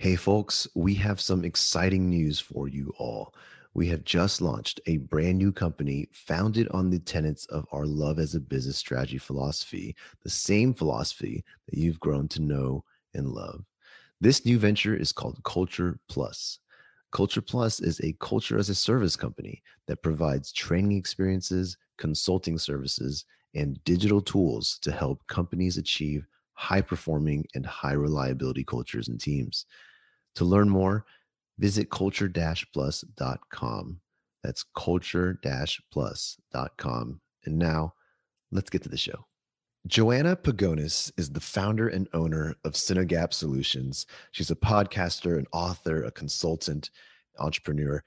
Hey, folks, we have some exciting news for you all. We have just launched a brand new company founded on the tenets of our love as a business strategy philosophy, the same philosophy that you've grown to know and love. This new venture is called Culture Plus. Culture Plus is a culture as a service company that provides training experiences, consulting services, and digital tools to help companies achieve high performing and high reliability cultures and teams. To learn more, visit culture plus.com. That's culture plus.com. And now let's get to the show. Joanna Pagonis is the founder and owner of Cinegap Solutions. She's a podcaster, an author, a consultant, entrepreneur,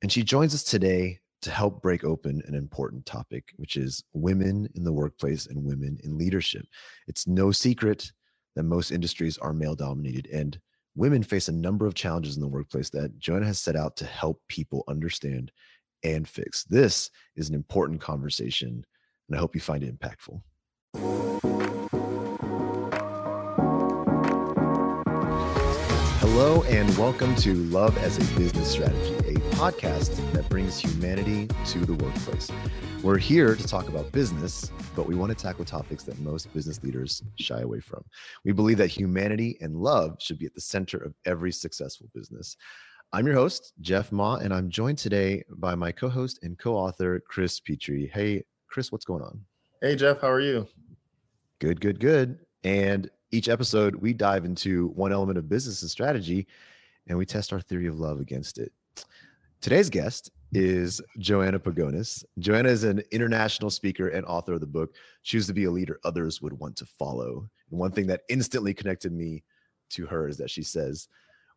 and she joins us today to help break open an important topic, which is women in the workplace and women in leadership. It's no secret that most industries are male dominated, and women face a number of challenges in the workplace that Joanna has set out to help people understand and fix. This is an important conversation, and I hope you find it impactful. Hello, and welcome to Love as a Business Strategy, a podcast that brings humanity to the workplace. We're here to talk about business, but we want to tackle topics that most business leaders shy away from. We believe that humanity and love should be at the center of every successful business. I'm your host, Jeff Ma, and I'm joined today by my co host and co author, Chris Petrie. Hey, Chris, what's going on? Hey, Jeff, how are you? Good, good, good. And each episode, we dive into one element of business and strategy and we test our theory of love against it. Today's guest is Joanna Pagonis. Joanna is an international speaker and author of the book Choose to Be a Leader Others Would Want to Follow. And one thing that instantly connected me to her is that she says,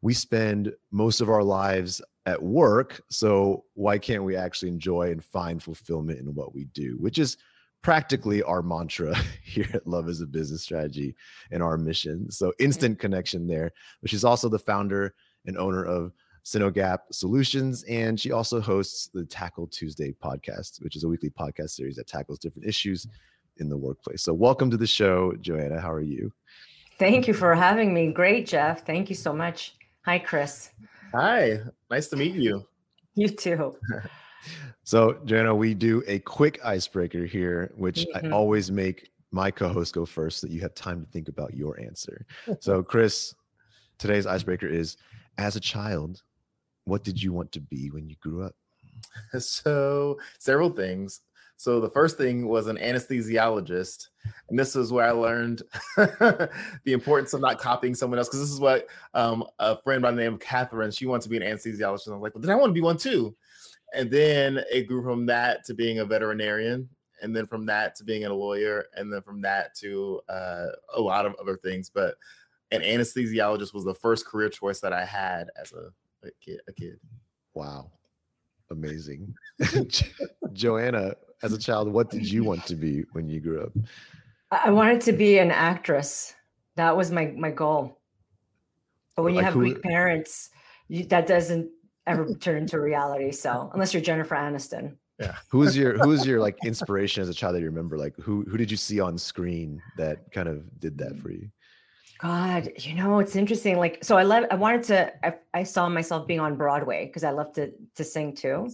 We spend most of our lives at work. So why can't we actually enjoy and find fulfillment in what we do? Which is practically our mantra here at Love as a Business Strategy and our mission. So mm-hmm. instant connection there. But she's also the founder and owner of Cinegap Solutions, and she also hosts the Tackle Tuesday podcast, which is a weekly podcast series that tackles different issues in the workplace. So, welcome to the show, Joanna. How are you? Thank you for having me. Great, Jeff. Thank you so much. Hi, Chris. Hi. Nice to meet you. You too. So, Joanna, we do a quick icebreaker here, which mm-hmm. I always make my co host go first so that you have time to think about your answer. so, Chris, today's icebreaker is as a child, what did you want to be when you grew up? So, several things. So, the first thing was an anesthesiologist. And this is where I learned the importance of not copying someone else. Because this is what um, a friend by the name of Catherine, she wants to be an anesthesiologist. And I was like, well, then I want to be one too and then it grew from that to being a veterinarian and then from that to being a lawyer and then from that to uh, a lot of other things but an anesthesiologist was the first career choice that i had as a, a kid a kid wow amazing joanna as a child what did you want to be when you grew up i wanted to be an actress that was my my goal but when like you have who, greek parents you, that doesn't ever turn into reality. So unless you're Jennifer Aniston. Yeah. Who was your who was your like inspiration as a child that you remember? Like who who did you see on screen that kind of did that for you? God, you know, it's interesting. Like, so I love, I wanted to, I, I saw myself being on Broadway because I love to, to sing too.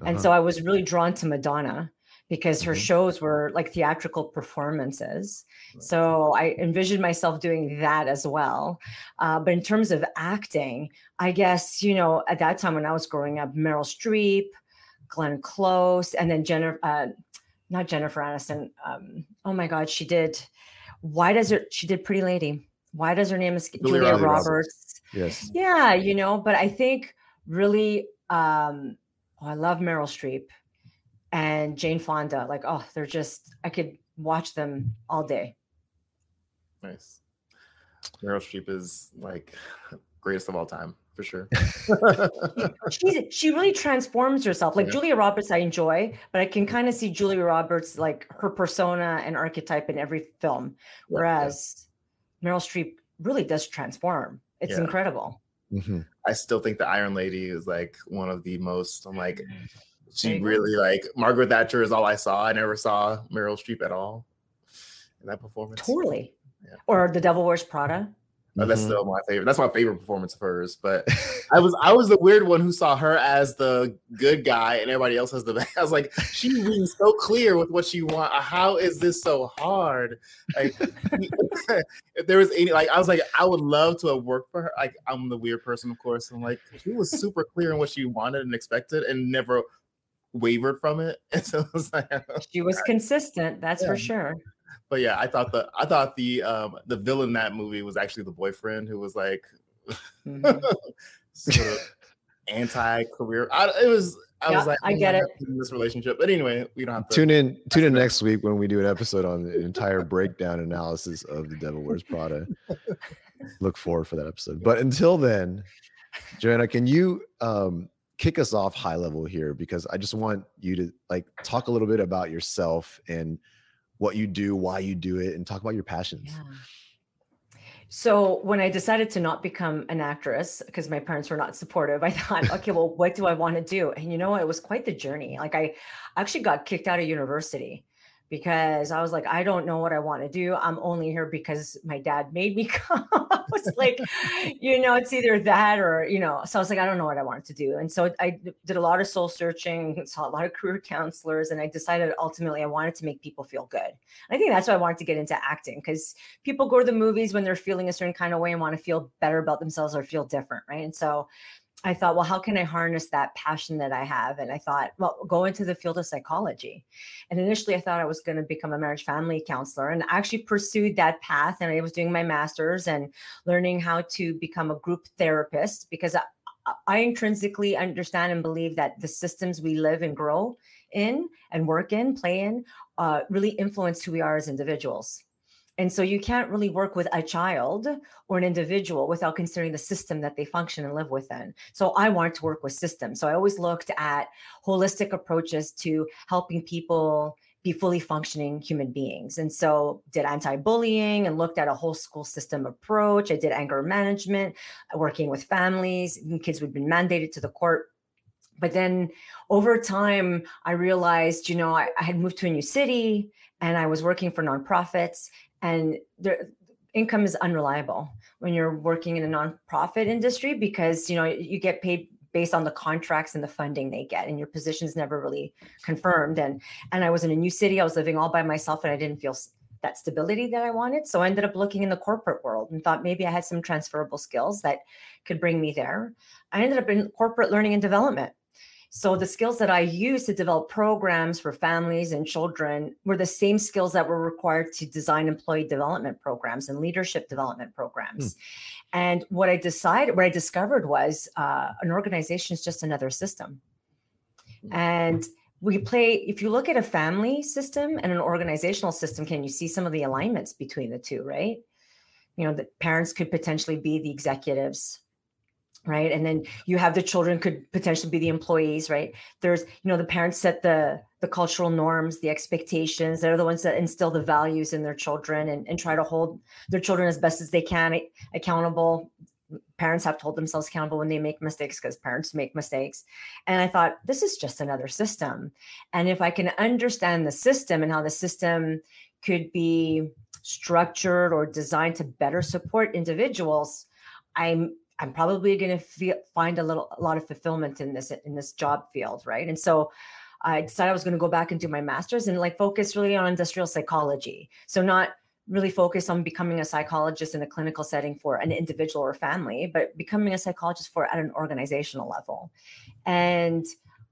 And uh-huh. so I was really drawn to Madonna because her mm-hmm. shows were like theatrical performances. So I envisioned myself doing that as well. Uh, but in terms of acting, I guess, you know, at that time when I was growing up, Meryl Streep, Glenn Close, and then Jennifer, uh, not Jennifer Aniston. Um, oh my God, she did. Why does it? She did Pretty Lady. Why does her name is Julia, Julia Roberts? Roberts? Yes. Yeah, you know, but I think really, um, oh, I love Meryl Streep and Jane Fonda. Like, oh, they're just I could watch them all day. Nice. Meryl Streep is like greatest of all time for sure. She's she really transforms herself. Like yeah. Julia Roberts, I enjoy, but I can kind of see Julia Roberts like her persona and archetype in every film, whereas yeah. Meryl Streep really does transform. It's yeah. incredible. Mm-hmm. I still think the Iron Lady is like one of the most. I'm like, she really like Margaret Thatcher is all I saw. I never saw Meryl Streep at all in that performance. Totally. Yeah. Or The Devil Wears Prada. Mm-hmm. That's still my favorite. That's my favorite performance of hers. But I was I was the weird one who saw her as the good guy and everybody else as the bad. I was like, she's being so clear with what she want. How is this so hard? Like, if there was any, like, I was like, I would love to have worked for her. Like, I'm the weird person, of course. I'm like, she was super clear in what she wanted and expected, and never wavered from it. And so it was like, she was consistent. That's yeah. for sure but yeah, I thought the I thought the um the villain in that movie was actually the boyfriend who was like mm-hmm. sort of anti-career. I, it was I yeah, was like, I get it in this relationship. But anyway, we don't have to tune in. Tune in next week when we do an episode on the entire breakdown analysis of the Devil Wears Prada. Look forward for that episode. But until then, Joanna, can you um kick us off high level here because I just want you to like talk a little bit about yourself and what you do, why you do it, and talk about your passions. Yeah. So when I decided to not become an actress because my parents were not supportive, I thought, okay, well, what do I want to do? And you know, it was quite the journey. Like I actually got kicked out of university because I was like, I don't know what I want to do. I'm only here because my dad made me come. I was like, you know, it's either that or, you know, so I was like, I don't know what I wanted to do. And so I did a lot of soul searching, saw a lot of career counselors, and I decided ultimately I wanted to make people feel good. I think that's why I wanted to get into acting because people go to the movies when they're feeling a certain kind of way and want to feel better about themselves or feel different. Right. And so I thought, well, how can I harness that passion that I have? And I thought, well, go into the field of psychology. And initially, I thought I was going to become a marriage family counselor and I actually pursued that path. And I was doing my master's and learning how to become a group therapist because I, I intrinsically understand and believe that the systems we live and grow in and work in, play in, uh, really influence who we are as individuals. And so you can't really work with a child or an individual without considering the system that they function and live within. So I wanted to work with systems. So I always looked at holistic approaches to helping people be fully functioning human beings. And so did anti-bullying and looked at a whole school system approach. I did anger management, working with families, kids would be mandated to the court but then over time i realized you know I, I, had moved to a new city and i was working for nonprofits and their income is unreliable when you're working in a nonprofit industry because you know you get paid based on the contracts and the funding they get and your position is never really confirmed. And and i was in a new city i was living all by myself and i didn't feel that stability that i wanted. So i ended up looking in the corporate world and thought maybe i had some transferable skills that could bring me there. I ended up in corporate learning and development so the skills that I used to develop programs for families and children were the same skills that were required to design employee development programs and leadership development programs. Hmm. And what I decided, what I discovered was uh, an organization is just another system. Hmm. And we play, if you look at a family system and an organizational system, can you see some of the alignments between the two, right? You know, the parents could potentially be the executives right? And then you have the children could potentially be the employees right? There's you know the parents set the the cultural norms the expectations. They're the ones that instill the values in their children and, and try to hold their children as best as they can accountable. Parents have to hold themselves accountable when they make mistakes because parents make mistakes. And i thought this is just another system. And if i can understand the system and how the system could be structured or designed to better support individuals i'm I'm probably going to find a little a lot of fulfillment in this in this job field, right? And so I decided I was going to go back and do my master's and like focus really on industrial psychology. So not really focus on becoming a psychologist in a clinical setting for an individual or family, but becoming a psychologist for at an organizational level. And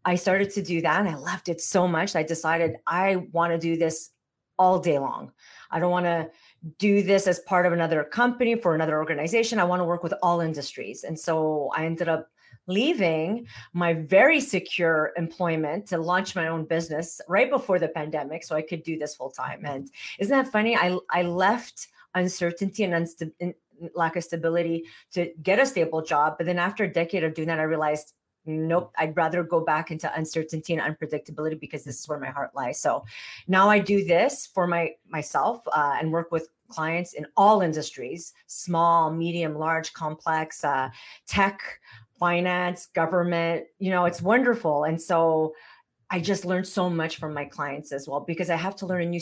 I started to do that and I loved it so much. I decided I want to do this all day long. I don't want to do this as part of another company for another organization. I want to work with all industries. And so I ended up leaving my very secure employment to launch my own business right before the pandemic so I could do this full time. And mm-hmm. isn't that funny? I, I left uncertainty and lack of stability to get a stable job. But then after a decade of doing that, I realized nope i'd rather go back into uncertainty and unpredictability because this is where my heart lies. So now i do this for my myself uh, and work with clients in all industries small medium large complex uh, tech finance government you know it's wonderful. And so i just learned so much from my clients as well because i have to learn a new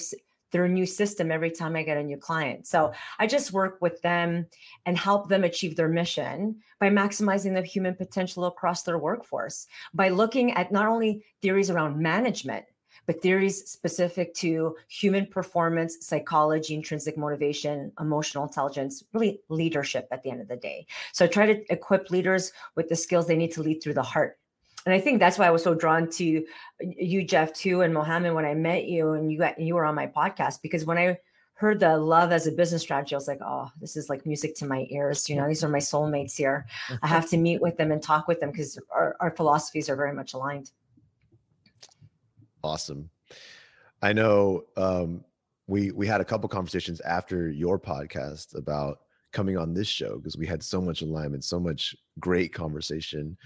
their new system every time I get a new client. So mm-hmm. I just work with them and help them achieve their mission by maximizing the human potential across their workforce, by looking at not only theories around management, but theories specific to human performance, psychology, intrinsic motivation, emotional intelligence, really leadership at the end of the day. So I try to equip leaders with the skills they need to lead through the heart and I think that's why I was so drawn to you, Jeff, too, and Mohammed when I met you and you got you were on my podcast because when I heard the love as a business strategy, I was like, oh, this is like music to my ears. You know, these are my soulmates here. I have to meet with them and talk with them because our, our philosophies are very much aligned. Awesome. I know um, we we had a couple conversations after your podcast about coming on this show because we had so much alignment, so much great conversation.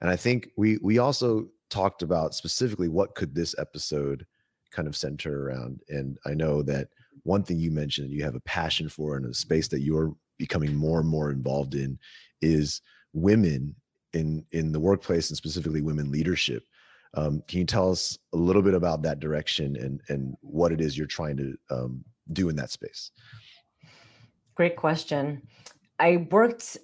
And I think we we also talked about specifically what could this episode kind of center around. And I know that one thing you mentioned you have a passion for and a space that you're becoming more and more involved in is women in in the workplace and specifically women leadership. Um, can you tell us a little bit about that direction and and what it is you're trying to um, do in that space? Great question. I worked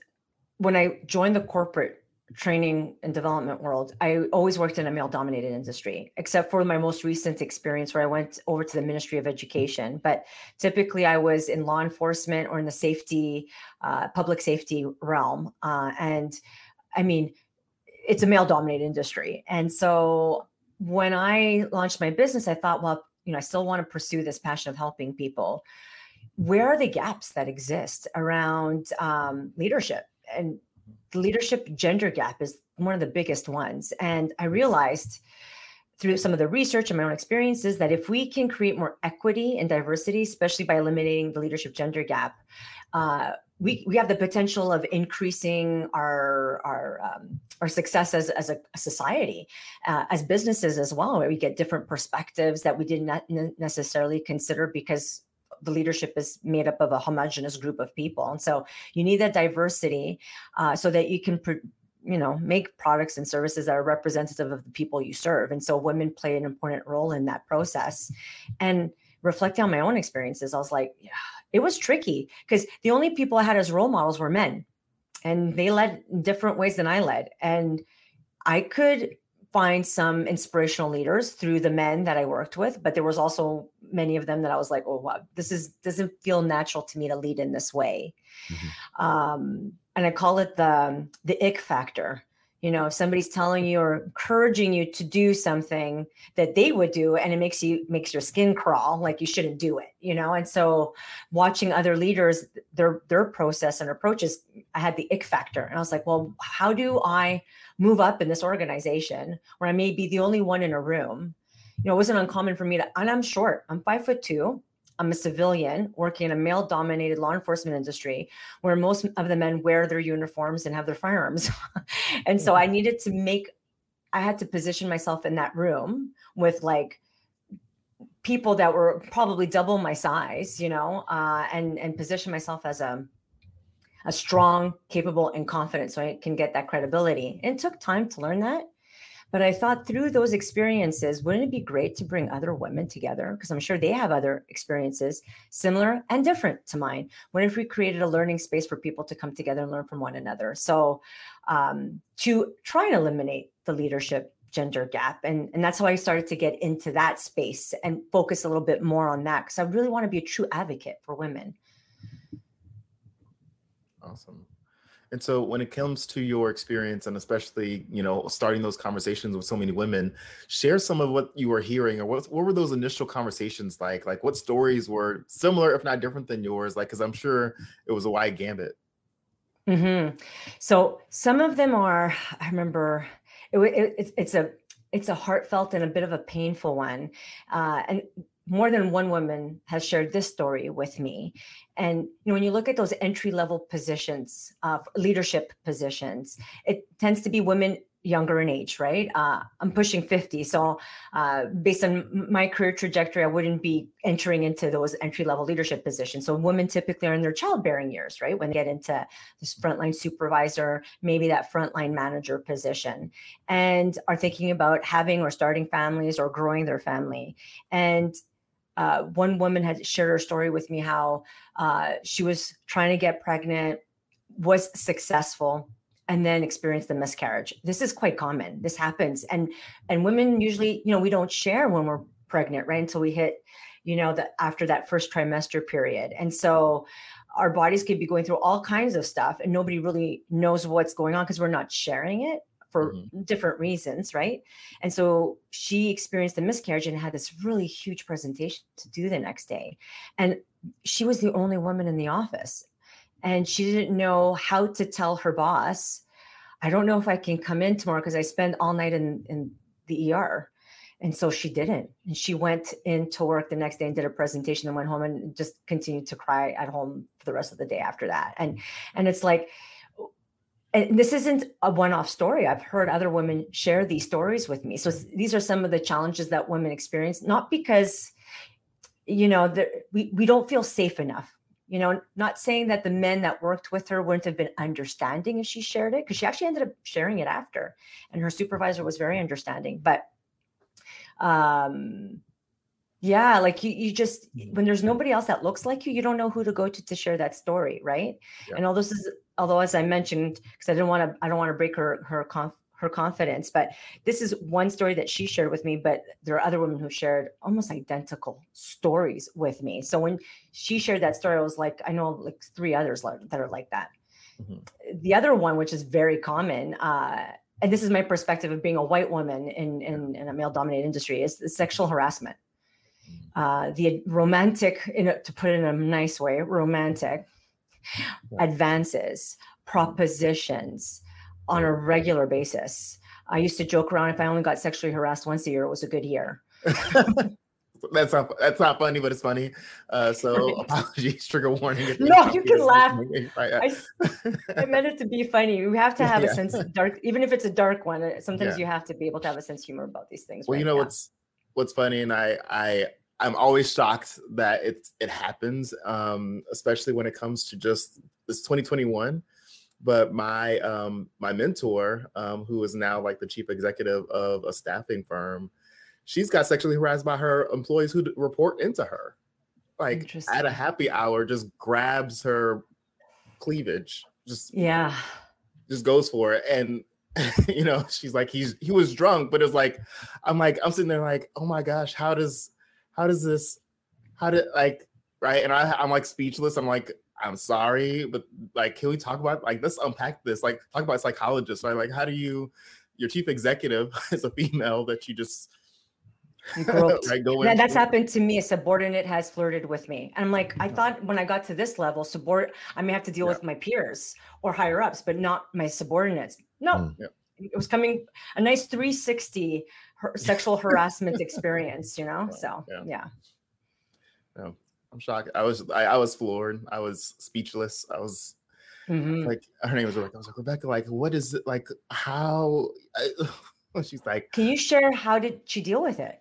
when I joined the corporate training and development world, I always worked in a male dominated industry, except for my most recent experience where I went over to the Ministry of Education. But typically, I was in law enforcement or in the safety, uh, public safety realm. Uh, and I mean, it's a male dominated industry. And so when I launched my business, I thought, well, you know, I still want to pursue this passion of helping people. Where are the gaps that exist around um, leadership? And the leadership gender gap is one of the biggest ones. And I realized through some of the research and my own experiences that if we can create more equity and diversity, especially by eliminating the leadership gender gap, uh, we, we have the potential of increasing our our um, our success as, as a, society, uh, as businesses as well, where we get different perspectives that we did not necessarily consider because the leadership is made up of a homogenous group of people. And so you need that diversity uh, so that you can you know make products and services that are representative of the people you serve. And so women play an important role in that process. And reflecting on my own experiences i was like yeah it was tricky because the only people i had as role models were men. And they led in different ways than i led. And i could find some inspirational leaders through the men that I worked with, but there was also many of them that I was like, oh wow, this is doesn't feel natural to me to lead in this way. Mm-hmm. Um, and I call it the the ick factor. You know, if somebody's telling you or encouraging you to do something that they would do, and it makes you makes your skin crawl, like you shouldn't do it. You know, and so watching other leaders, their their process and approaches, I had the ick factor, and I was like, well, how do I move up in this organization where I may be the only one in a room. You know, it wasn't uncommon for me to, and I'm short, I'm five foot two. I'm a civilian working in a male dominated law enforcement industry where most of the men wear their uniforms and have their firearms. and so I needed to make, I had to position myself in that room with like people that were probably double my size, you know, uh, and, and position myself as a, a strong, capable, and confident so I can get that credibility. And it took time to learn that. But I thought through those experiences, wouldn't it be great to bring other women together? Because I'm sure they have other experiences similar and different to mine. What if we created a learning space for people to come together and learn from one another? So, um, to try and eliminate the leadership gender gap. And, and that's how I started to get into that space and focus a little bit more on that because I really want to be a true advocate for women. Awesome. And so when it comes to your experience and especially, you know, starting those conversations with so many women, share some of what you were hearing or what, what were those initial conversations like? Like what stories were similar, if not different than yours? Like, cause I'm sure it was a wide gambit. Mm-hmm. So some of them are, I remember it, it, it's a, it's a heartfelt and a bit of a painful one. Uh, and more than one woman has shared this story with me. And you know when you look at those entry level positions uh, leadership positions it tends to be women younger in age right? Uh, i'm pushing 50 so uh, based on my career trajectory i wouldn't be entering into those entry level leadership positions. So women typically are in their childbearing years right? When they get into this frontline supervisor maybe that frontline manager position and are thinking about having or starting families or growing their family. And uh, one woman had shared her story with me how uh, she was trying to get pregnant, was successful, and then experienced a miscarriage. This is quite common. This happens, and and women usually, you know, we don't share when we're pregnant, right? Until we hit, you know, that after that first trimester period, and so our bodies could be going through all kinds of stuff, and nobody really knows what's going on because we're not sharing it for mm-hmm. different reasons, right? And so she experienced a miscarriage and had this really huge presentation to do the next day. And she was the only woman in the office. And she didn't know how to tell her boss, I don't know if I can come in tomorrow because I spend all night in, in the ER. And so she didn't. And she went into work the next day and did a presentation and went home and just continued to cry at home for the rest of the day after that. And and it's like, and this isn't a one-off story. I've heard other women share these stories with me. So these are some of the challenges that women experience not because you know we, we don't feel safe enough. You know not saying that the men that worked with her wouldn't have been understanding if she shared it because she actually ended up sharing it after and her supervisor was very understanding. But um yeah like you, you just when there's nobody else that looks like you you don't know who to go to to share that story right? Yeah. and all this is although as I mentioned, because I didn't want to, I don't want to break her her conf, her confidence, but this is one story that she shared with me. But there are other women who shared almost identical stories with me. So when she shared that story, I was like, I know like three others that are like that. Mm-hmm. The other one, which is very common, uh, and this is my perspective of being a white woman in in, in a male dominated industry, is sexual harassment. Mm-hmm. Uh, the romantic, in a, to put it in a nice way, romantic advances, propositions on a regular basis. I used to joke around if I only got sexually harassed once a year, it was a good year. that's not that's not funny, but it's funny. Uh, so apologies, trigger warning. No, you can laugh. I, I, meant it to be funny. We have to have yeah. a sense of dark, even if it's a dark one. Uh, sometimes yeah. you have to be able to have a sense of humor about these things. Well, right you know now. what's what's funny, and I I I'm always shocked that it it happens, um, especially when it comes to just this 2021. But my um, my mentor, um, who is now like the chief executive of a staffing firm, she's got sexually harassed by her employees who report into her. Like at a happy hour, just grabs her cleavage, just yeah, just goes for it, and you know she's like he's he was drunk, but it's like I'm like I'm sitting there like oh my gosh, how does how does this how did like right and I, i'm like speechless i'm like i'm sorry but like can we talk about like let's unpack this like talk about psychologists right like how do you your chief executive is a female that you just right, go yeah, that's happened to me. A subordinate has flirted with me. And I'm like, I thought when I got to this level, subord I may have to deal yeah. with my peers or higher ups, but not my subordinates. No, mm. yeah. it was coming a nice 360 sexual harassment experience, you know? So, yeah. yeah. No, I'm shocked. I was, I, I was floored. I was speechless. I was mm-hmm. like, her name was Rebecca. I was like, Rebecca, like, what is it? Like, how? I, she's like, can you share how did she deal with it?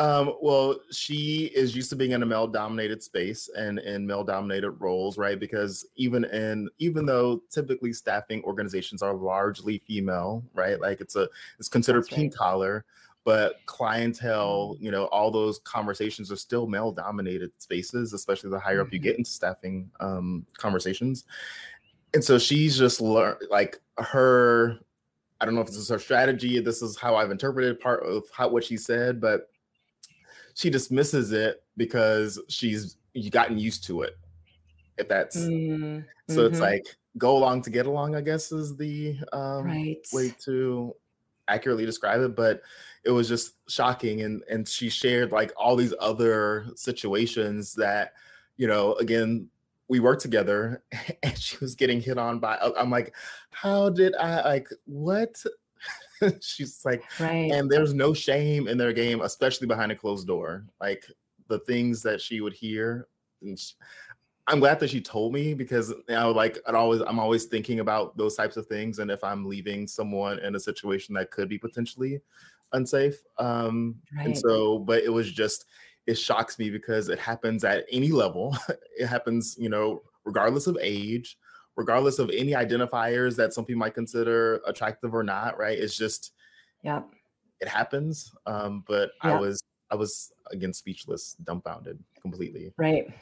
Um, well, she is used to being in a male dominated space and in male dominated roles, right? Because even in even though typically staffing organizations are largely female, right? Like it's a it's considered That's pink right. collar, but clientele, you know, all those conversations are still male dominated spaces, especially the higher up you mm-hmm. get into staffing um conversations. And so she's just learned like her I don't know if this is her strategy. This is how I've interpreted part of how what she said, but she dismisses it because she's gotten used to it. If that's mm-hmm. so, it's mm-hmm. like go along to get along. I guess is the um, right. way to accurately describe it. But it was just shocking, and and she shared like all these other situations that you know again we worked together and she was getting hit on by uh, i'm like how did i like what she's like, right. and there's no shame in their game, especially behind a closed door. Like the things that she would hear. She, I'm glad that she told me because now, like, i always, I'm always thinking about those types of things, and if I'm leaving someone in a situation that could be potentially unsafe. Um, right. and so, but it was just, it shocks me because it happens at any level. it happens, you know, regardless of age regardless of any identifiers that some people might consider attractive or not, right? It's just, yeah, it happens. Um, but I was I was again speechless, dumbfounded completely. Right.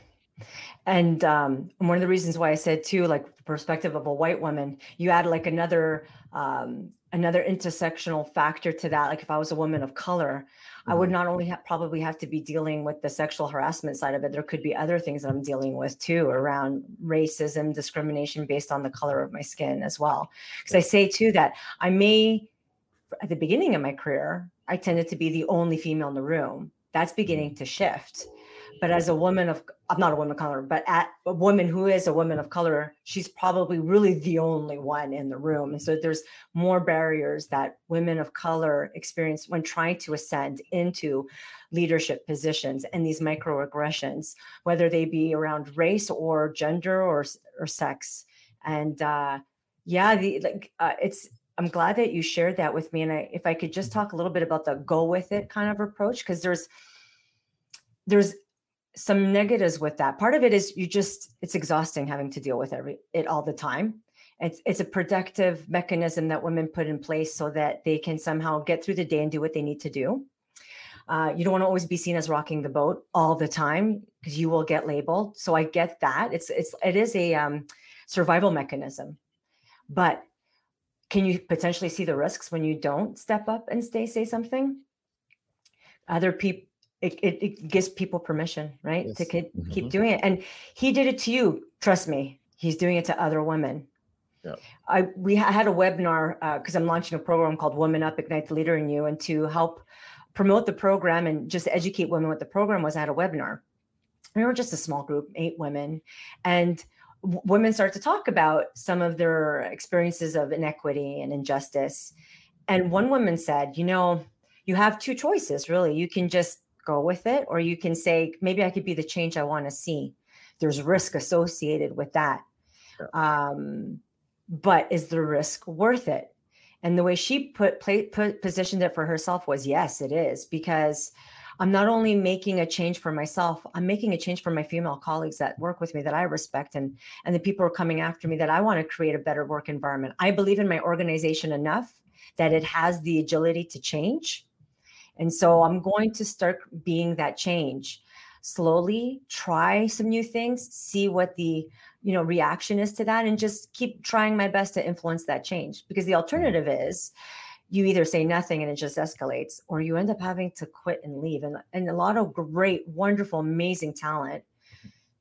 And um, one of the reasons why I said too, like the perspective of a white woman, you add like another um, another intersectional factor to that. Like if I was a woman of color, mm-hmm. I would mm-hmm. not only have, probably have to be dealing with the sexual harassment side of it. There could be other things that I'm dealing with too around racism, discrimination based on the color of my skin as well. Because I say too that I may, at the beginning of my career, I tended to be the only female in the room. That's beginning mm-hmm. to shift but as a woman of i'm not a woman of color but at a woman who is a woman of color she's probably really the only one in the room. And so there's more barriers that women of color experience when trying to ascend into leadership positions and these microaggressions whether they be around race or gender or or sex. And uh yeah the like uh, it's i'm glad that you shared that with me. And I, if i could just talk a little bit about the go with it kind of approach because there's there's some negatives with that. Part of it is you just it's exhausting having to deal with every it all the time. It's it's a protective mechanism that women put in place so that they can somehow get through the day and do what they need to do. Uh, you don't want to always be seen as rocking the boat all the time because you will get labeled. So I get that. It's it's it is a um, survival mechanism, but can you potentially see the risks when you don't step up and stay say something? Other people it, it, it, gives people permission, right? Yes. To keep, mm-hmm. keep doing it. And he did it to you. Trust me, he's doing it to other women. Yeah. I we had a webinar because uh, I'm launching a program called Women Up Ignite the Leader in You, and to help promote the program and just educate women what the program was, I had a webinar. We were just a small group, eight women, and w- women start to talk about some of their experiences of inequity and injustice. And one woman said, "You know, you have two choices, really. You can just go with it, or you can say, maybe I could be the change I want to see. There's risk associated with that. Um, but is the risk worth it? And the way she put, play, put positioned it for herself was yes, it is because I'm not only making a change for myself, I'm making a change for my female colleagues that work with me that I respect and and the people are coming after me that I want to create a better work environment. I believe in my organization enough that it has the agility to change and so I'm going to start being that change. Slowly, try some new things, see what the you know reaction is to that and just keep trying my best to influence that change. Because the mm-hmm. alternative is you either say nothing and it just escalates or you end up having to quit and leave. And, and a lot of great wonderful amazing talent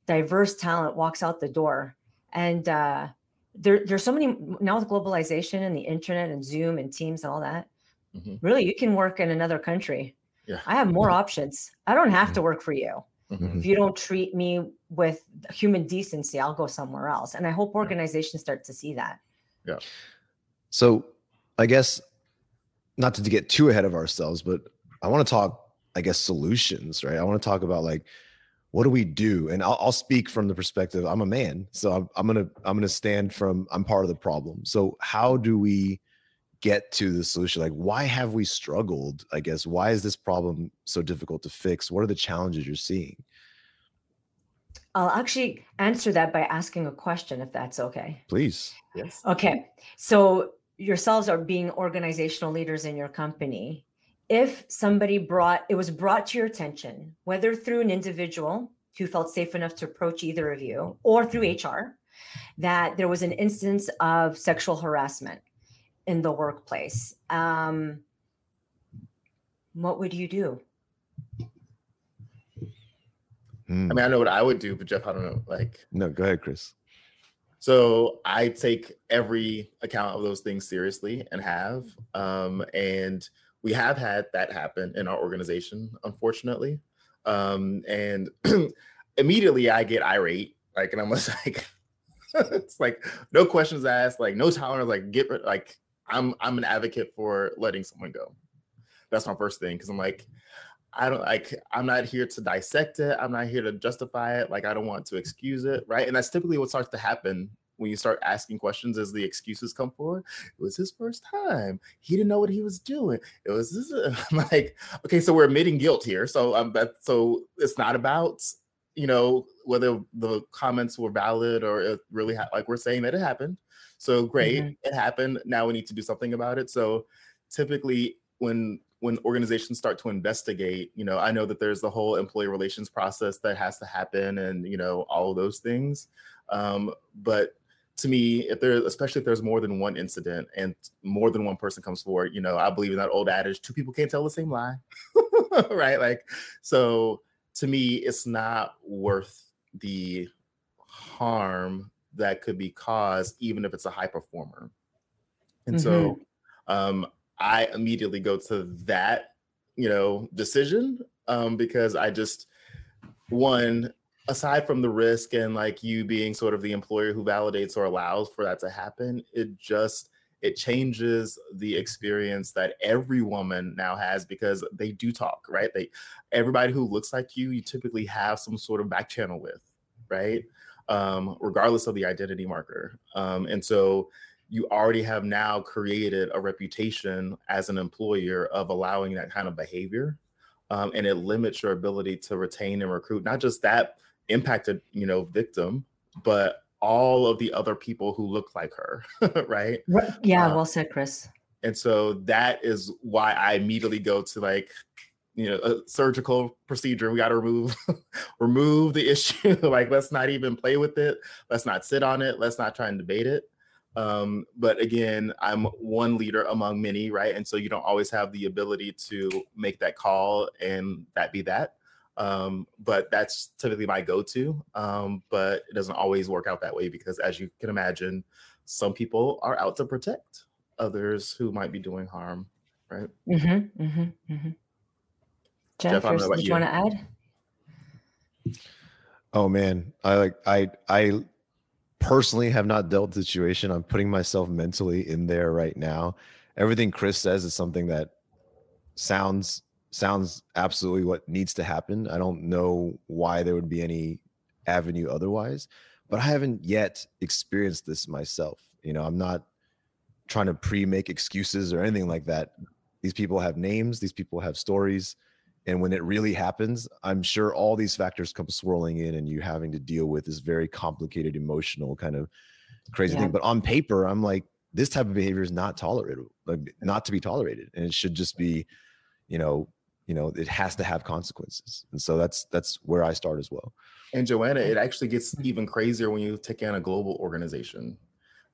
diverse talent walks out the door. And uh, there, there's so many now with globalization and the internet and zoom and teams and all that Mm-hmm. Really, you can work in another country. Yeah. I have more options. I don't have mm-hmm. to work for you. Mm-hmm. If you don't treat me with human decency, I'll go somewhere else. And I hope organizations start to see that. Yeah. So I guess not to get too ahead of ourselves, but I want to talk, I guess, solutions, right? I want to talk about like what do we do? And I'll, I'll speak from the perspective I'm a man, so I'm, I'm gonna I'm gonna stand from I'm part of the problem. So how do we get to the solution? Like why have we struggled i guess? Why is this problem so difficult to fix? What are the challenges you're seeing? I'll actually answer that by asking a question if that's okay. Please. Yes. Okay. So yourselves are being organizational leaders in your company. If somebody brought it was brought to your attention whether through an individual who felt safe enough to approach either of you or through hr mm-hmm. that there was an instance of sexual harassment in the workplace. Um, what would you do? Hmm. i mean i know what i would do but jeff i don't know like no go ahead chris. So i take every account of those things seriously and have um, and we have had that happen in our organization unfortunately. Um, and immediately i get irate like and i'm just like it's like no questions asked like no tolerance like get like I'm I'm an advocate for letting someone go. That's my first thing because I'm like, I don't like I'm not here to dissect it. I'm not here to justify it. Like I don't want to excuse it, right? And that's typically what starts to happen when you start asking questions as the excuses come forward. It was his first time. He didn't know what he was doing. It was this I'm like, okay, so we're admitting guilt here. So um that so it's not about you know whether the comments were valid or it really ha- like we're saying that it happened so great, mm-hmm. it happened. Now we need to do something about it. So typically, when when organizations start to investigate, you know, I know that there's the whole employee relations process that has to happen and, you know, all of those things. Um, but to me, if there, especially if there's more than one incident and more than one person comes forward, you know, I believe in that old adage: two people can't tell the same lie, right? Like, so to me, it's not worth the harm that could be caused, even if it's a high performer. And mm-hmm. so, um, I immediately go to that, you know, decision um, because I just one aside from the risk and like you being sort of the employer who validates or allows for that to happen, it just it changes the experience that every woman now has because they do talk, right? They everybody who looks like you, you typically have some sort of back channel with, right? Um, regardless of the identity marker. Um, and so you already have now created a reputation as an employer of allowing that kind of behavior. Um, and it limits your ability to retain and recruit not just that impacted, you know, victim, but all of the other people who look like her, right? Yeah, um, well said, Chris. And so that is why I immediately go to like, you know, a surgical procedure. We got to remove, remove the issue. like, let's not even play with it. Let's not sit on it. Let's not try and debate it. Um, but again, I'm one leader among many, right? And so you don't always have the ability to make that call and that be that. Um, but that's typically my go-to. Um, but it doesn't always work out that way because, as you can imagine, some people are out to protect others who might be doing harm, right? Mm-hmm, mm-hmm, mm-hmm. Jeff, Jeff did you, you want to add? Oh man, I like I I personally have not dealt with the situation. I'm putting myself mentally in there right now. Everything Chris says is something that sounds sounds absolutely what needs to happen. I don't know why there would be any avenue otherwise, but I haven't yet experienced this myself. You know, I'm not trying to pre-make excuses or anything like that. These people have names, these people have stories, and when it really happens, I'm sure all these factors come swirling in and you having to deal with this very complicated emotional kind of crazy yeah. thing. But on paper, I'm like this type of behavior is not tolerated, like not to be tolerated and it should just be, you know, you know it has to have consequences and so that's that's where i start as well and joanna it actually gets even crazier when you take in a global organization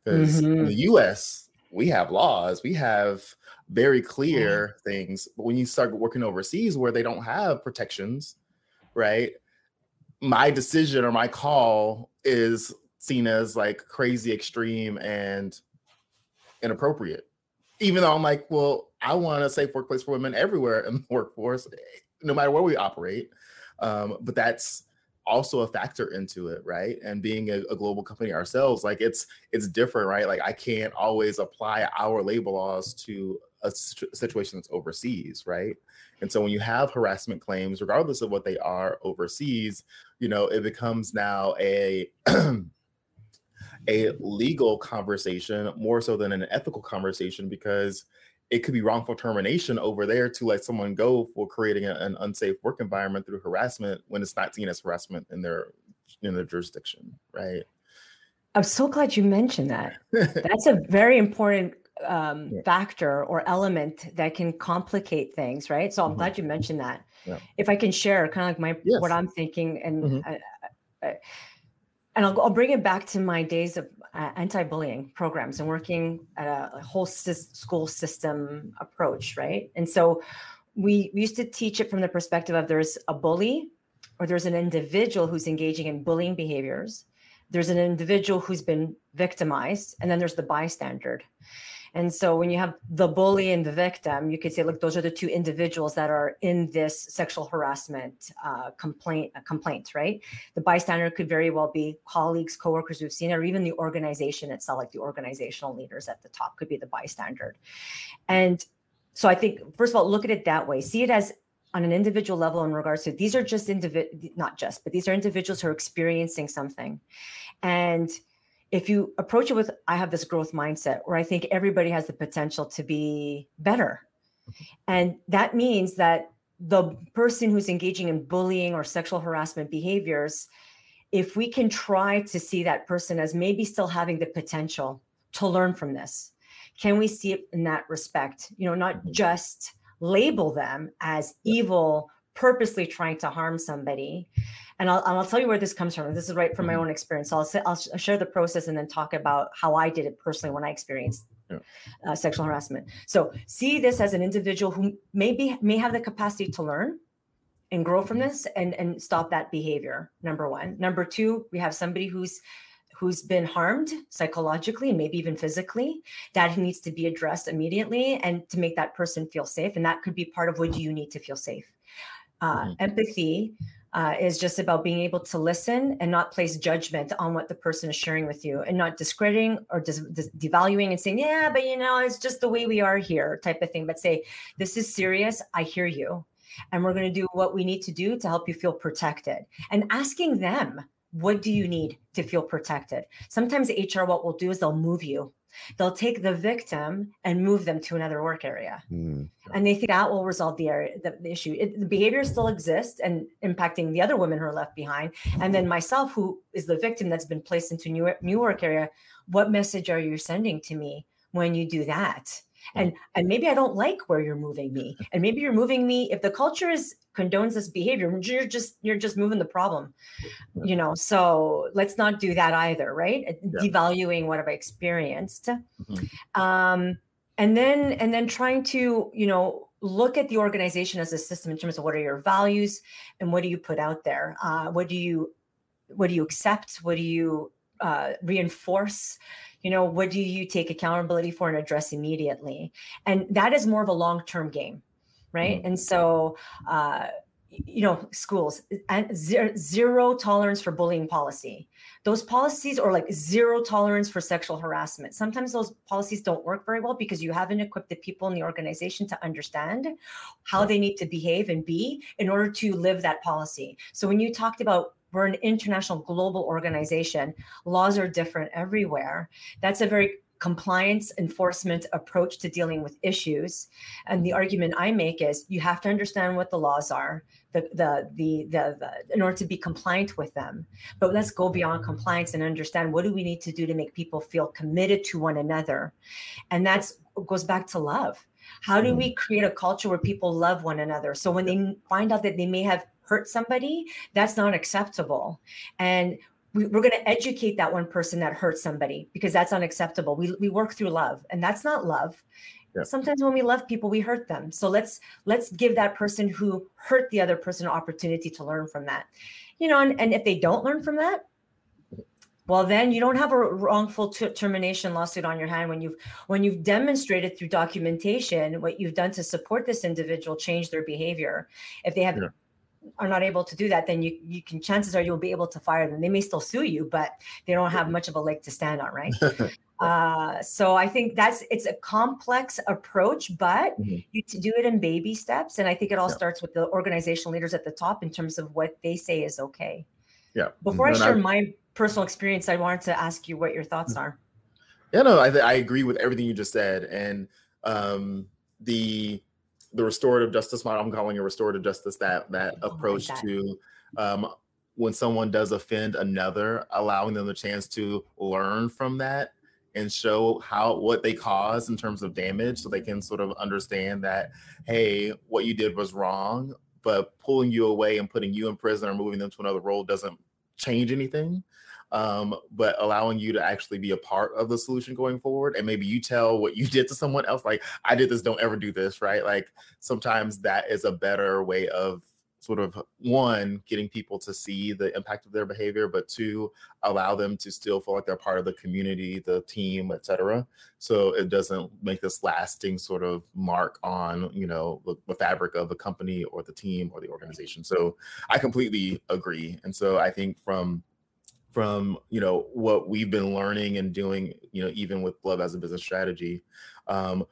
because mm-hmm. the us we have laws we have very clear things but when you start working overseas where they don't have protections right my decision or my call is seen as like crazy extreme and inappropriate even though I'm like, well, I want a safe workplace for women everywhere in the workforce, no matter where we operate. Um, but that's also a factor into it, right? And being a, a, global company ourselves, like it's it's different, right? Like I can't always apply our labor laws to a situation that's overseas, right? And so when you have harassment claims, regardless of what they are overseas, you know, it becomes now a a legal conversation more so than an ethical conversation because it could be wrongful termination over there to let someone go for creating a, an unsafe work environment through harassment when it's not seen as harassment in their in their jurisdiction, right? I'm so glad you mentioned that. That's a very important um, yeah. factor or element that can complicate things, right? So I'm mm-hmm. glad you mentioned that. Yeah. If I can share kind of like my yes. what I'm thinking and mm-hmm. I, I, and I'll, I'll, bring it back to my days of uh, anti-bullying programs and working at a, a whole school system approach right? And so we, we used to teach it from the perspective of there's a bully or there's an individual who's engaging in bullying behaviors there's an individual who's been victimized and then there's the bystander and so when you have the bully and the victim, you could say, look, those are the two individuals that are in this sexual harassment uh, complaint, uh, complaint, right? The bystander could very well be colleagues, coworkers we've seen or even the organization itself, like the organizational leaders at the top could be the bystander. And so I think, first of all, look at it that way. See it as on an individual level in regards to these are just individual, not just, but these are individuals who are experiencing something. And if you approach it with i have this growth mindset where i think everybody has the potential to be better. Mm-hmm. And that means that the person who's engaging in bullying or sexual harassment behaviors if we can try to see that person as maybe still having the potential to learn from this can we see it in that respect? You know not mm-hmm. just label them as evil purposely trying to harm somebody and I'll, I'll tell you where this comes from this is right from my mm-hmm. own experience so I'll, I'll share the process and then talk about how i did it personally when i experienced yeah. uh, sexual harassment so see this as an individual who maybe may have the capacity to learn and grow from mm-hmm. this and and stop that behavior number one number two we have somebody who's who's been harmed psychologically, and maybe even physically, that needs to be addressed immediately and to make that person feel safe. And that could be part of what do you need to feel safe. Uh, mm-hmm. Empathy uh, is just about being able to listen and not place judgment on what the person is sharing with you and not discrediting or dis- dis- devaluing and saying, yeah, but you know, it's just the way we are here type of thing. But say, this is serious. I hear you. And we're going to do what we need to do to help you feel protected and asking them what do you need to feel protected? Sometimes HR, what we'll do is they'll move you. They'll take the victim and move them to another work area. Mm. And they think that will resolve the area, the, the issue. It, the behavior still exists and impacting the other women who are left behind. And then myself, who is the victim that's been placed into new, new work area, what message are you sending to me when you do that? And and maybe i don't like where you're moving me. And maybe you're moving me if the culture is condones this behavior you're just you're just moving the problem you know? So let's not do that either right? Yeah. devaluing what i've experienced. Mm-hmm. um and then and then trying to you know look at the organization as a system in terms of what are your values and what do you put out there? Uh, what do you what do you accept? What do you uh, reinforce you know what do you take accountability for and address immediately? And that is more of a long-term game right? Mm-hmm. and so uh, you know schools and zero, zero tolerance for bullying policy. Those policies are like zero tolerance for sexual harassment. Sometimes those policies don't work very well because you haven't equipped the people in the organization to understand how they need to behave and be in order to live that policy. So when you talked about we're an international global organization. Laws are different everywhere. That's a very compliance enforcement approach to dealing with issues. And the argument i make is you have to understand what the laws are the, the the the, the in order to be compliant with them. But let's go beyond compliance and understand what do we need to do to make people feel committed to one another. And that's goes back to love. How do we mm-hmm. create a culture where people love one another? So when they find out that they may have hurt somebody, that's not acceptable. And we, are going to educate that one person that hurt somebody because that's unacceptable. We, we work through love, and that's not love. Yeah. Sometimes when we love people, we hurt them. So let's let's give that person who hurt the other person an opportunity to learn from that. You know, and, and if they don't learn from that, well then you don't have a wrongful t- termination lawsuit on your hand when you've when you've demonstrated through documentation what you've done to support this individual change their behavior if they have yeah are not able to do that, then you you can chances are you'll be able to fire them. They may still sue you, but they don't have much of a leg to stand on, right? uh, so I think that's it's a complex approach, but mm-hmm. you to do it in baby steps, and I think it all yeah. starts with the organizational leaders at the top in terms of what they say is okay. Yeah. Before I share I, my personal experience, I wanted to ask you what your thoughts mm-hmm. are. Yeah, no, I, I agree with everything you just said, and um, the the restorative justice model. I'm calling it restorative justice. That that oh, approach to um, when someone does offend another, allowing them the chance to learn from that and show how what they caused in terms of damage, so they can sort of understand that hey, what you did was wrong. But pulling you away and putting you in prison or moving them to another role doesn't change anything um, but allowing you to actually be a part of the solution going forward. And maybe you tell what you did to someone else, like, I did this, don't ever do this, right? Like, sometimes that is a better way of sort of one getting people to see the impact of their behavior but two allow them to still feel like they're part of the community the team etc so it doesn't make this lasting sort of mark on you know the, the fabric of the company or the team or the organization so i completely agree and so i think from from you know what we've been learning and doing you know even with love as a business strategy um,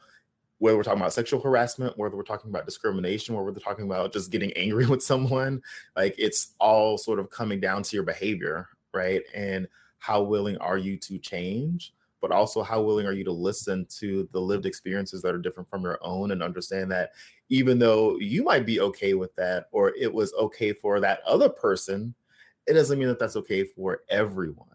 whether we're talking about sexual harassment whether we're talking about discrimination whether we're talking about just getting angry with someone like it's all sort of coming down to your behavior right? And how willing are you to change but also how willing are you to listen to the lived experiences that are different from your own and understand that even though you might be okay with that or it was okay for that other person it doesn't mean that that's okay for everyone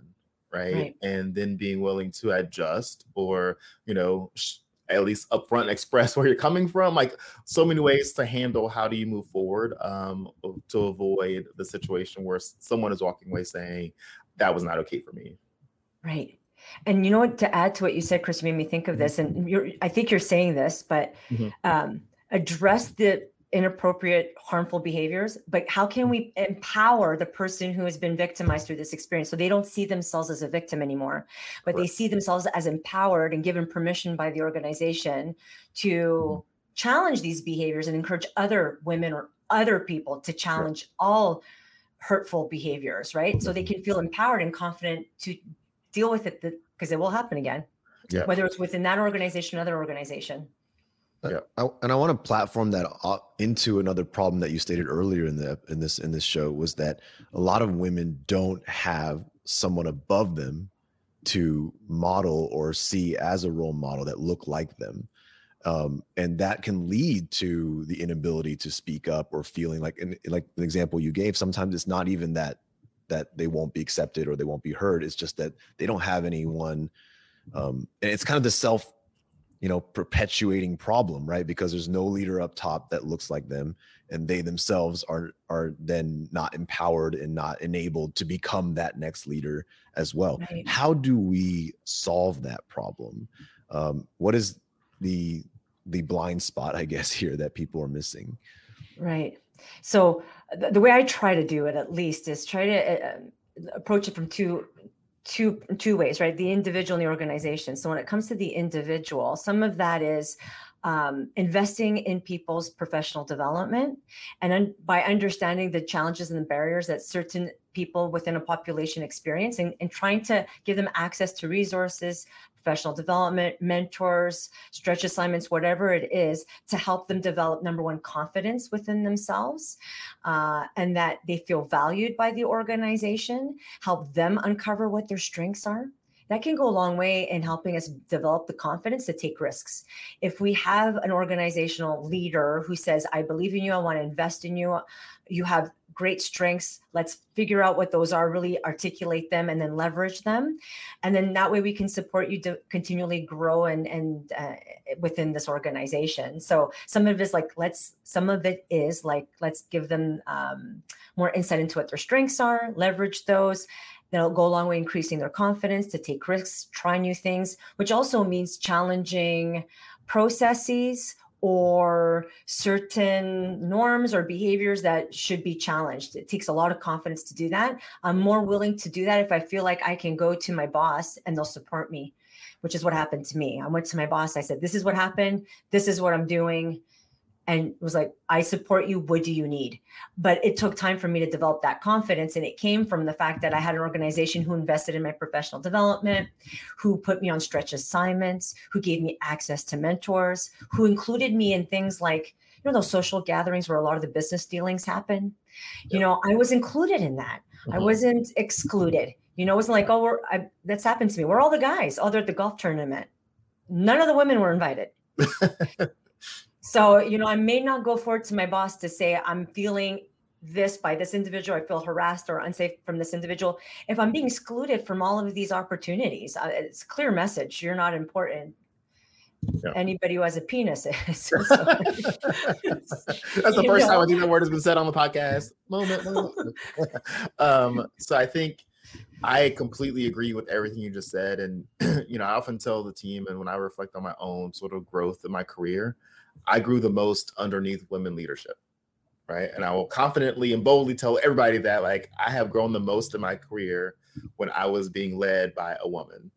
right, right. and then being willing to adjust or you know sh- at least upfront express where you're coming from. Like so many ways to handle how do you move forward um, to avoid the situation where someone is walking away saying that was not okay for me. Right. And you know what? To add to what you said, Chris, made me think of mm-hmm. this. And you're, I think you're saying this, but mm-hmm. um, address the inappropriate, harmful behaviors. But how can we empower the person who has been victimized through this experience so they don't see themselves as a victim anymore, but right. they see themselves as empowered and given permission by the organization to mm-hmm. challenge these behaviors and encourage other women or other people to challenge right. all hurtful behaviors, right? So they can feel empowered and confident to deal with it because it will happen again. Yeah. Whether it's within that organization, another organization. Yeah. I, and I want to platform that into another problem that you stated earlier in the in this in this show was that a lot of women don't have someone above them to model or see as a role model that look like them. Um, and that can lead to the inability to speak up or feeling like and like an example you gave sometimes it's not even that that they won't be accepted or they won't be heard it's just that they don't have anyone um, and it's kind of the self you know perpetuating problem right? Because there's no leader up top that looks like them and they themselves are are then not empowered and not enabled to become that next leader as well. Right. how do we solve that problem? Um, what is the the blind spot i guess here that people are missing? Right. So the, the way i try to do it at least is try to uh, approach it from two two two ways right? The individual and the organization. So when it comes to the individual some of that is um, investing in people's professional development and un- by understanding the challenges and the barriers that certain people within a population experience and, and trying to give them access to resources professional development, mentors, stretch assignments, whatever it is, to help them develop number one, confidence within themselves uh, and that they feel valued by the organization, help them uncover what their strengths are that can go a long way in helping us develop the confidence to take risks. If we have an organizational leader who says, I believe in you, I want to invest in you, you have great strengths. Let's figure out what those are, really articulate them, and then leverage them. And then that way we can support you to continually grow and and uh, within this organization. So some of it is like let's some of it is like let's give them um, more insight into what their strengths are, leverage those. That'll go a long way increasing their confidence to take risks, try new things, which also means challenging processes or certain norms or behaviors that should be challenged. It takes a lot of confidence to do that. I'm more willing to do that if I feel like I can go to my boss and they'll support me, which is what happened to me. I went to my boss. I said, This is what happened. This is what I'm doing and was like, I support you. What do you need? But it took time for me to develop that confidence. And it came from the fact that I had an organization who invested in my professional development, who put me on stretch assignments, who gave me access to mentors, who included me in things like, you know, those social gatherings where a lot of the business dealings happen. You know, I was included in that. Mm-hmm. I wasn't excluded. You know, it wasn't like, oh, we're, I, that's happened to me. We're all the guys. Oh, they're at the golf tournament. None of the women were invited. So, you know, I may not go forward to my boss to say, I'm feeling this by this individual, I feel harassed or unsafe from this individual. If I'm being excluded from all of these opportunities, uh, it's a clear message. You're not important. Yeah. Anybody who has a penis is. So, That's the first know. time I think that word has been said on the podcast. Moment. moment. um, so I think I completely agree with everything you just said. And, you know, I often tell the team, and when I reflect on my own sort of growth in my career, I grew the most underneath women leadership. Right. And I will confidently and boldly tell everybody that like I have grown the most in my career when I was being led by a woman.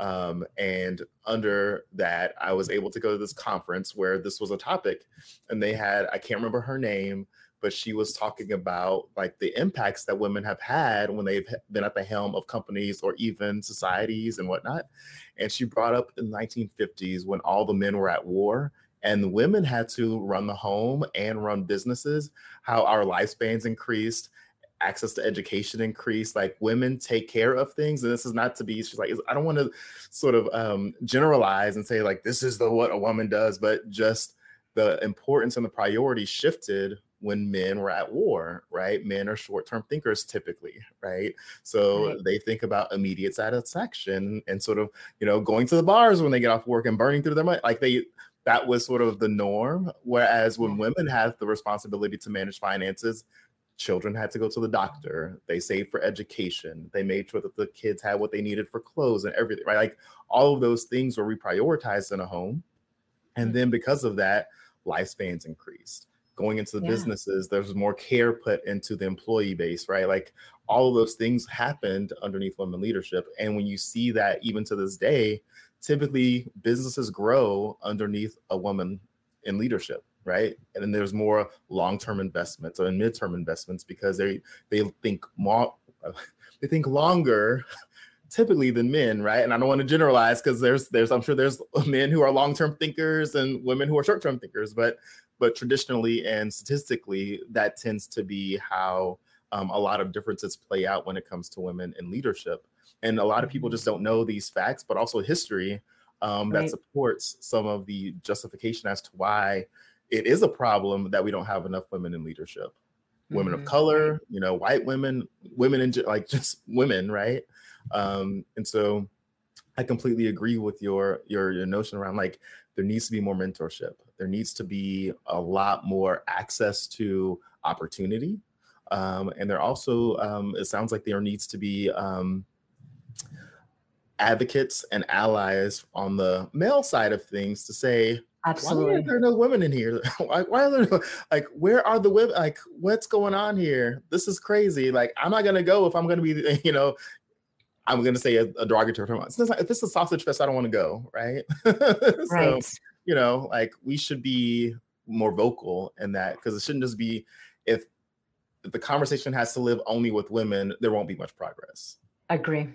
Um, and under that, I was able to go to this conference where this was a topic, and they had, I can't remember her name, but she was talking about like the impacts that women have had when they've been at the helm of companies or even societies and whatnot. And she brought up in the 1950s when all the men were at war and the women had to run the home and run businesses, how our lifespans increased, access to education increased, like women take care of things. And this is not to be, she's like, I don't want to sort of um, generalize and say like, this is the what a woman does, but just the importance and the priority shifted when men were at war, right? Men are short term thinkers typically, right? So right. they think about immediate satisfaction and sort of, you know, going to the bars when they get off work and burning through their money. Like they, that was sort of the norm. Whereas when women have the responsibility to manage finances, children had to go to the doctor they saved for education they made sure that the kids had what they needed for clothes and everything right like all of those things were reprioritized in a home and mm. then because of that lifespans increased going into the yeah. businesses there's more care put into the employee base right like all of those things happened underneath women leadership and when you see that even to this day typically businesses grow underneath a woman in leadership right? And then there's more long-term investments or mid-term investments because they they think more they think longer typically than men, right? And I don't want to generalize because there's there's I'm sure there's men who are long-term thinkers and women who are short-term thinkers, but but traditionally and statistically that tends to be how um, a lot of differences play out when it comes to women in leadership. And a lot of people just don't know these facts, but also history um, right. that supports some of the justification as to why it is a problem that we don't have enough women in leadership. Women mm-hmm. of color you know white women women in like just women right? Um and so i completely agree with your your your notion around like there needs to be more mentorship. There needs to be a lot more access to opportunity. Um and there also um it sounds like there needs to be um advocates and allies on the male side of things to say Absolutely. Why are there no women in here? why, why are there no, like where are the women? Like what's going on here? This is crazy. Like I'm not gonna go if I'm gonna be, you know, I'm gonna say a, a derogatory term. It's like, if this is a sausage fest, I don't want to go, right? so, right. You know, like we should be more vocal in that because it shouldn't just be if, if the conversation has to live only with women, there won't be much progress. Agree.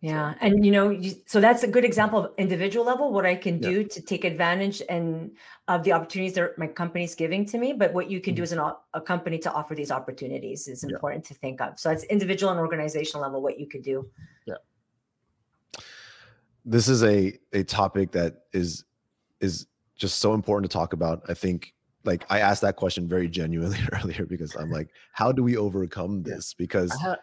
Yeah. And you know, you, so that's a good example of individual level, what I can do yeah. to take advantage and of the opportunities that my company's giving to me. But what you can mm-hmm. do as an, a company to offer these opportunities is important yeah. to think of. So it's individual and organizational level, what you could do. Yeah. This is a, a topic that is, is just so important to talk about. I think like I asked that question very genuinely earlier because I'm like, how do we overcome this? Because I have,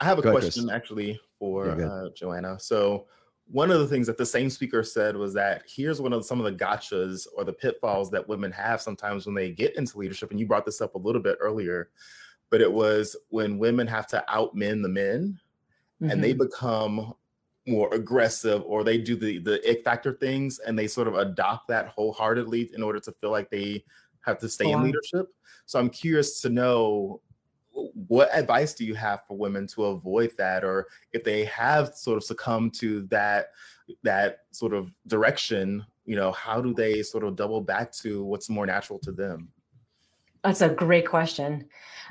I have a question ahead, actually for uh, Joanna. So one of the things that the same speaker said was that here's one of some of the gotchas or the pitfalls that women have sometimes when they get into leadership. And you brought this up a little bit earlier, but it was when women have to outmen the men mm-hmm. and they mm-hmm. become more aggressive or they do the the ick factor things and they sort of adopt that wholeheartedly in order to feel like they have to stay in leadership. So I'm curious to know what advice do you have for women to avoid that? Or if they have sort of succumbed to that that sort of direction you know how do they sort of double back to what's more natural to them? That's a great question.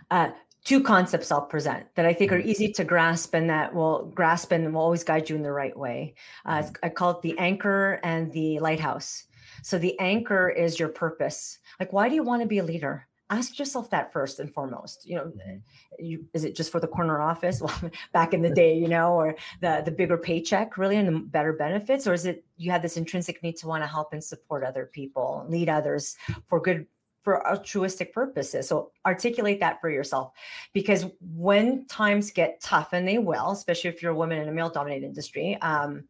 Uh, two concepts i'll present that i think are mm-hmm. easy to grasp and that will grasp and will always guide you in the right way. Uh, mm-hmm. i call it the anchor and the lighthouse. So the anchor is your purpose. Like why do you want to be a leader ask yourself that first and foremost you know mm-hmm. you, is it just for the corner office? Well back in the day you know or the the bigger paycheck really and the better benefits or is it you have this intrinsic need to want to help and support other people lead others for good for altruistic purposes? So articulate that for yourself because when times get tough and they will especially if you're a woman in a male dominated industry um,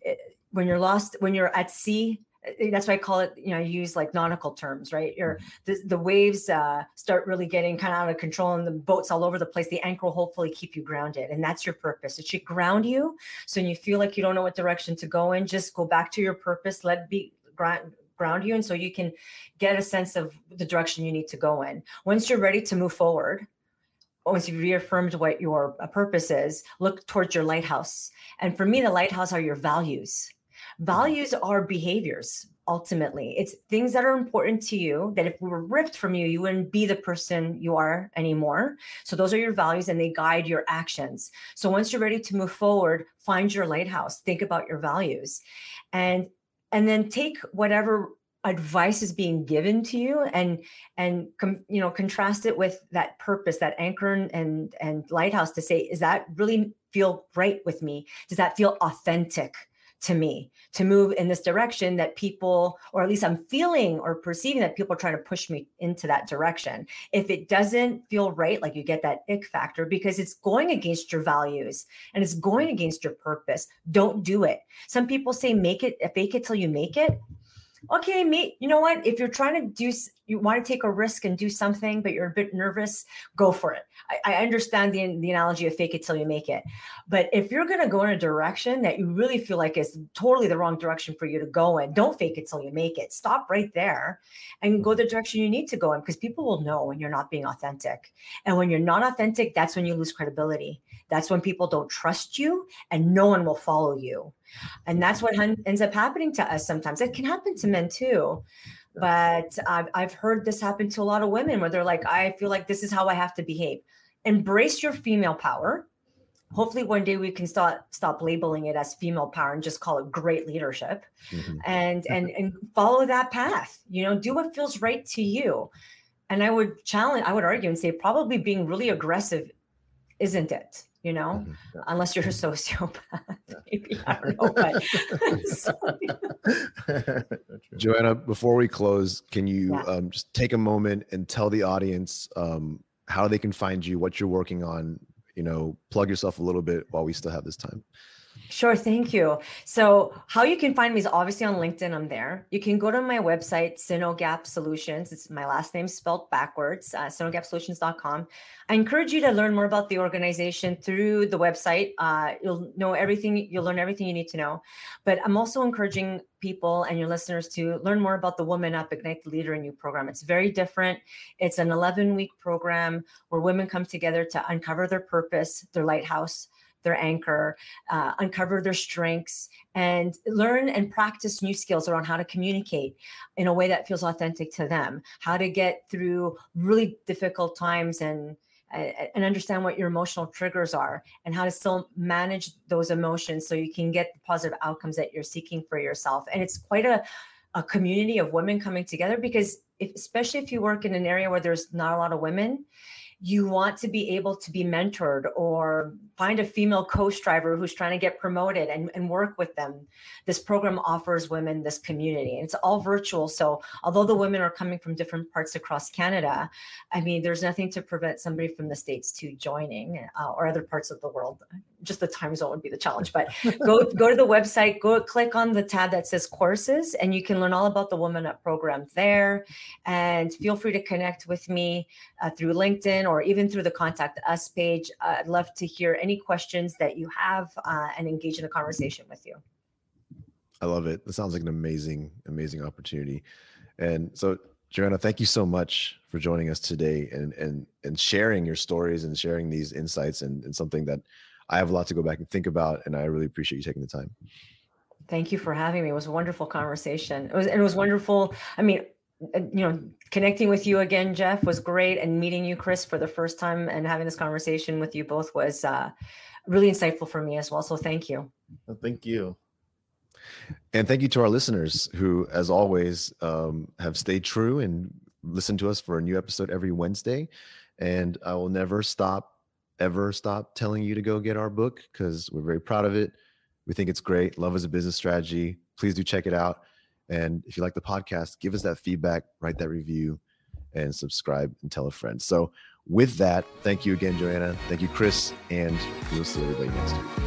it, when you're lost when you're at sea Eh, that's why I call it, you know, I use like nautical terms, right? Your mm-hmm. the, the waves uh, start really getting kind of out of control and the boats all over the place. The anchor will hopefully keep you grounded. And that's your purpose. It should ground you. So when you feel like you don't know what direction to go in, just go back to your purpose, let be ground ground you. And so you can get a sense of the direction you need to go in. Once you're ready to move forward, once you've reaffirmed what your uh, purpose is, look towards your lighthouse. And for me, the lighthouse are your values Values are behaviors ultimately. It's things that are important to you that if we were ripped from you, you wouldn't be the person you are anymore. So those are your values and they guide your actions. So once you're ready to move forward, find your lighthouse, think about your values. And and then take whatever advice is being given to you and and com, you know contrast it with that purpose that anchor and and lighthouse to say is that really feel right with me does that feel authentic to me to move in this direction that people, or at least I'm feeling or perceiving that people are trying to push me into that direction. If it doesn't feel right, like you get that ick factor because it's going against your values and it's going mm. against your purpose, don't do it. Some people say make it, fake it till you make it okay, me, you know what? If you're trying to do, you want to take a risk and do something, but you're a bit nervous, go for it. I, I understand the, the analogy of fake it till you make it. But if you're going to go in a direction that you really feel like is totally the wrong direction for you to go in, don't fake it till you make it. Stop right there and go the direction you need to go in because people will know when you're not being authentic. And when you're not authentic, that's when you lose credibility. That's when people don't trust you and no one will follow you. And that's what ends up happening to us sometimes. It can happen to men too. But I've, I've heard this happen to a lot of women where they're like, I feel like this is how I have to behave. Embrace your female power. Hopefully, one day we can stop stop labeling it as female power and just call it great leadership, mm-hmm. and and and follow that path. You know, do what feels right to you. And I would challenge, I would argue and say, probably being really aggressive isn't it you know, mm-hmm. yeah. unless you're a sociopath. Maybe I don't know. But Joanna, before we close, can you yeah. um, just take a moment and tell the audience um, how they can find you, what you're working on? You know, plug yourself a little bit while we still have this time. Sure, thank you. So, how you can find me is obviously on LinkedIn. I'm there. You can go to my website, Synogap Solutions. It's my last name spelled backwards, uh, synogapsolutions.com. I encourage you to learn more about the organization through the website. Uh, you'll know everything, you'll learn everything you need to know. But I'm also encouraging people and your listeners to learn more about the Woman Up Ignite the Leader in You program. It's very different. It's an 11 week program where women come together to uncover their purpose, their lighthouse their anchor, uh, uncover their strengths, and learn and practice new skills around how to communicate in a way that feels authentic to them, how to get through really difficult times and and understand what your emotional triggers are and how to still manage those emotions so you can get the positive outcomes that you're seeking for yourself. And it's quite a, a community of women coming together because if, especially if you work in an area where there's not a lot of women you want to be able to be mentored or find a female coach driver who's trying to get promoted and, and work with them. This program offers women this community. It's all virtual. So although the women are coming from different parts across Canada, I mean, there's nothing to prevent somebody from the States to joining uh, or other parts of the world. Just the time zone would be the challenge. But go go to the website, go click on the tab that says courses, and you can learn all about the Woman Up program there. And feel free to connect with me uh, through LinkedIn or even through the contact us page. Uh, I'd love to hear any questions that you have uh, and engage in a conversation with you. I love it. that sounds like an amazing, amazing opportunity. And so, Joanna, thank you so much for joining us today and and and sharing your stories and sharing these insights and, and something that I have a lot to go back and think about. And I really appreciate you taking the time. Thank you for having me. It was a wonderful conversation. It was it was wonderful. I mean, uh, you know, connecting with you again, Jeff, was great, and meeting you, Chris, for the first time, and having this conversation with you both was uh, really insightful for me as well. So, thank you. Well, thank you. And thank you to our listeners who, as always, um, have stayed true and listened to us for a new episode every Wednesday. And I will never stop, ever stop telling you to go get our book because we're very proud of it. We think it's great. Love as a business strategy. Please do check it out. And if you like the podcast, give us that feedback, write that review, and subscribe and tell a friend. So, with that, thank you again, Joanna. Thank you, Chris. And we'll see everybody next week.